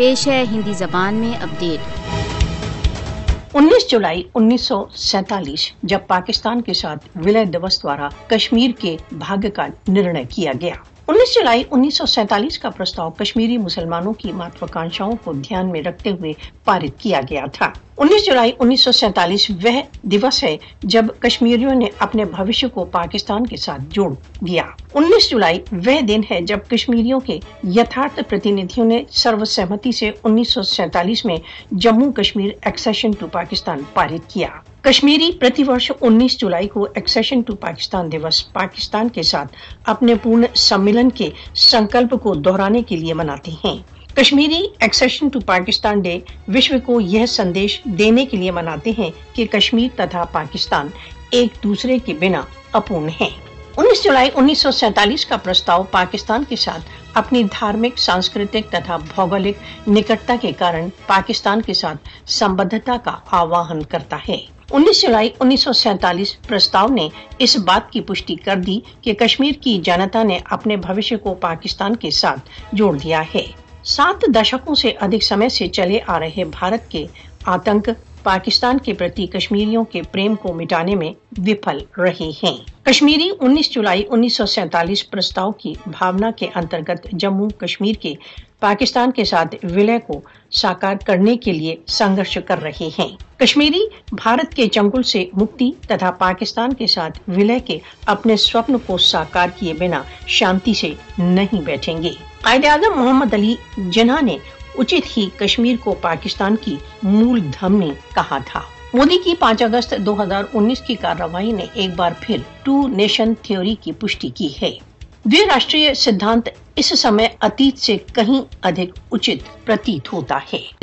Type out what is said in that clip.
پیش ہے ہندی زبان میں اپڈیٹ۔ انیس جولائی انیس سو سینتالیس، جب پاکستان کے ساتھ ولے دوس دوارا کشمیر کے بھاگ کا نرنے کیا گیا۔ انیس جولائی انیس سو سینتالیس کا پرستاؤ کشمیری مسلمانوں کی مہتواکانشاؤں کو دھیان میں رکھتے ہوئے پارت کیا گیا تھا۔ انیس جولائی انیس سو سینتالیس وہ دیوس ہے جب کشمیریوں نے اپنے بھوشیہ کو پاکستان کے ساتھ جوڑ دیا۔ انیس جولائی وہ دن ہے جب کشمیریوں کے یتھارت پرتیندھیوں نے سرو سہمتی سے انیس سو سینتالیس میں جموں کشمیر ایکسیشن ٹو پاکستان پارت کیا۔ کشمیری پرتی ورش انیس جولائی کو ایکسیشن ٹو پاکستان دیوس، پاکستان کے ساتھ اپنے پورن سمیلن کے سنکلپ کو دہرانے کے لیے مناتے ہیں۔ Kashmiri accession to Pakistan day وشو کو یہ سندیش دینے کے لیے مناتے ہیں کہ کشمیر تتھا پاکستان ایک دوسرے کے بنا اپون ہیں۔ انیس جولائی انیس سو سینتالیس کا پرستاؤ پاکستان کے ساتھ اپنی دھارمک، سانسکرتک تتھا بھوگولک نکٹتا کے کارن پاکستان کے ساتھ سمبدھتا کا آواہن کرتا ہے۔ انیس جولائی انیس سو سینتالیس پرستاؤ نے اس بات کی پشٹی کر دی کہ کشمیر کی جنتا نے اپنے بھوشیہ کو پاکستان کے ساتھ جوڑ دیا ہے۔ سات دشکوں سے ادھک سمے سے چلے آ رہے بھارت کے آتنک پاکستان کے پرتی کشمیریوں کے پریم کو مٹانے میں وفل رہے ہیں۔ کشمیری انیس جولائی انیس سو سینتالیس پرستاؤ کی بھاونا کے انترگت جموں کشمیر کے پاکستان کے ساتھ ولے کو ساکار کرنے کے لیے سنگرش کر رہے ہیں۔ کشمیری بھارت کے چنگل سے مکتی تتھا پاکستان کے ساتھ ولے کے اپنے سوپن کو ساکار کیے بنا شانتی سے نہیں بیٹھیں گے۔ قائد اعظم محمد علی جناح نے اچت ہی کشمیر کو پاکستان کی مول دھمنی کہا تھا مودی کی پانچ اگست دو ہزار انیس کی کارروائی نے ایک بار پھر ٹو نیشن تھیوری کی پشٹی کی ہے راشٹری سدھانت اس سمے اتیت سے کہیں ادھک اچت پرتیت ہوتا ہے